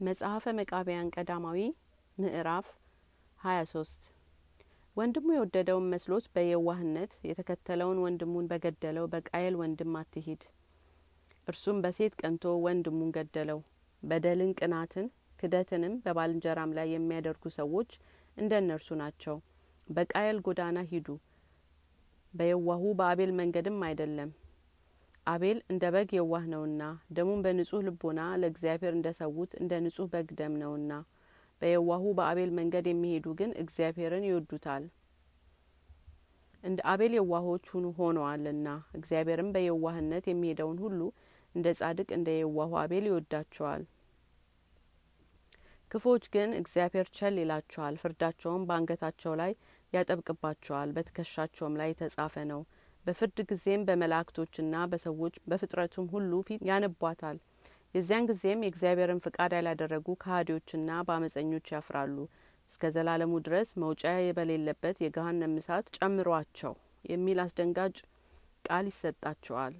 መጽሐፈ መቃብያን ቀዳማዊ ምዕራፍ ሀያ ሶስት ወንድሙ የወደደውን መስሎት በየዋህነት የተከተለውን ወንድሙን በገደለው በቃየል ወንድም አትሂድ። እርሱም በሴት ቀንቶ ወንድሙን ገደለው። በደልን፣ ቅናትን፣ ክደትንም በባልንጀራም ላይ የሚያደርጉ ሰዎች እንደ እነርሱ ናቸው። በቃየል ጎዳና ሂዱ፣ በየዋሁ በአቤል መንገድም አይደለም። አቤል እንደ በግ የዋህ ነውና ደሙን በንጹህ ልቦና ለእግዚአብሔር እንደ ሰዉት እንደ ንጹህ በግ ደም ነውና። በየዋሁ በአቤል መንገድ የሚሄዱ ግን እግዚአብሔርን ይወዱታል፣ እንደ አቤል የዋሆች ሆነዋልና። እግዚአብሔርም በየዋህነት የሚሄደውን ሁሉ እንደ ጻድቅ እንደ የዋሁ አቤል ይወዳቸዋል። ክፎች ግን እግዚአብሔር ቸል ይላቸዋል፣ ፍርዳቸውም በአንገታቸው ላይ ያጠብቅባቸዋል፣ በትከሻቸውም ላይ የተጻፈ ነው። በፍርድ ጊዜም በመላእክቶችና በሰዎች በፍጥረቱም ሁሉ ፊት ያነቧታል። የዚያን ጊዜም የእግዚአብሔርን ፍቃድ ያላደረጉ ከሀዲዎችና በአመፀኞች ያፍራሉ። እስከ ዘላለሙ ድረስ መውጫ በሌለበት የገሀነም እሳት ጨምሯቸው የሚል አስደንጋጭ ቃል ይሰጣቸዋል።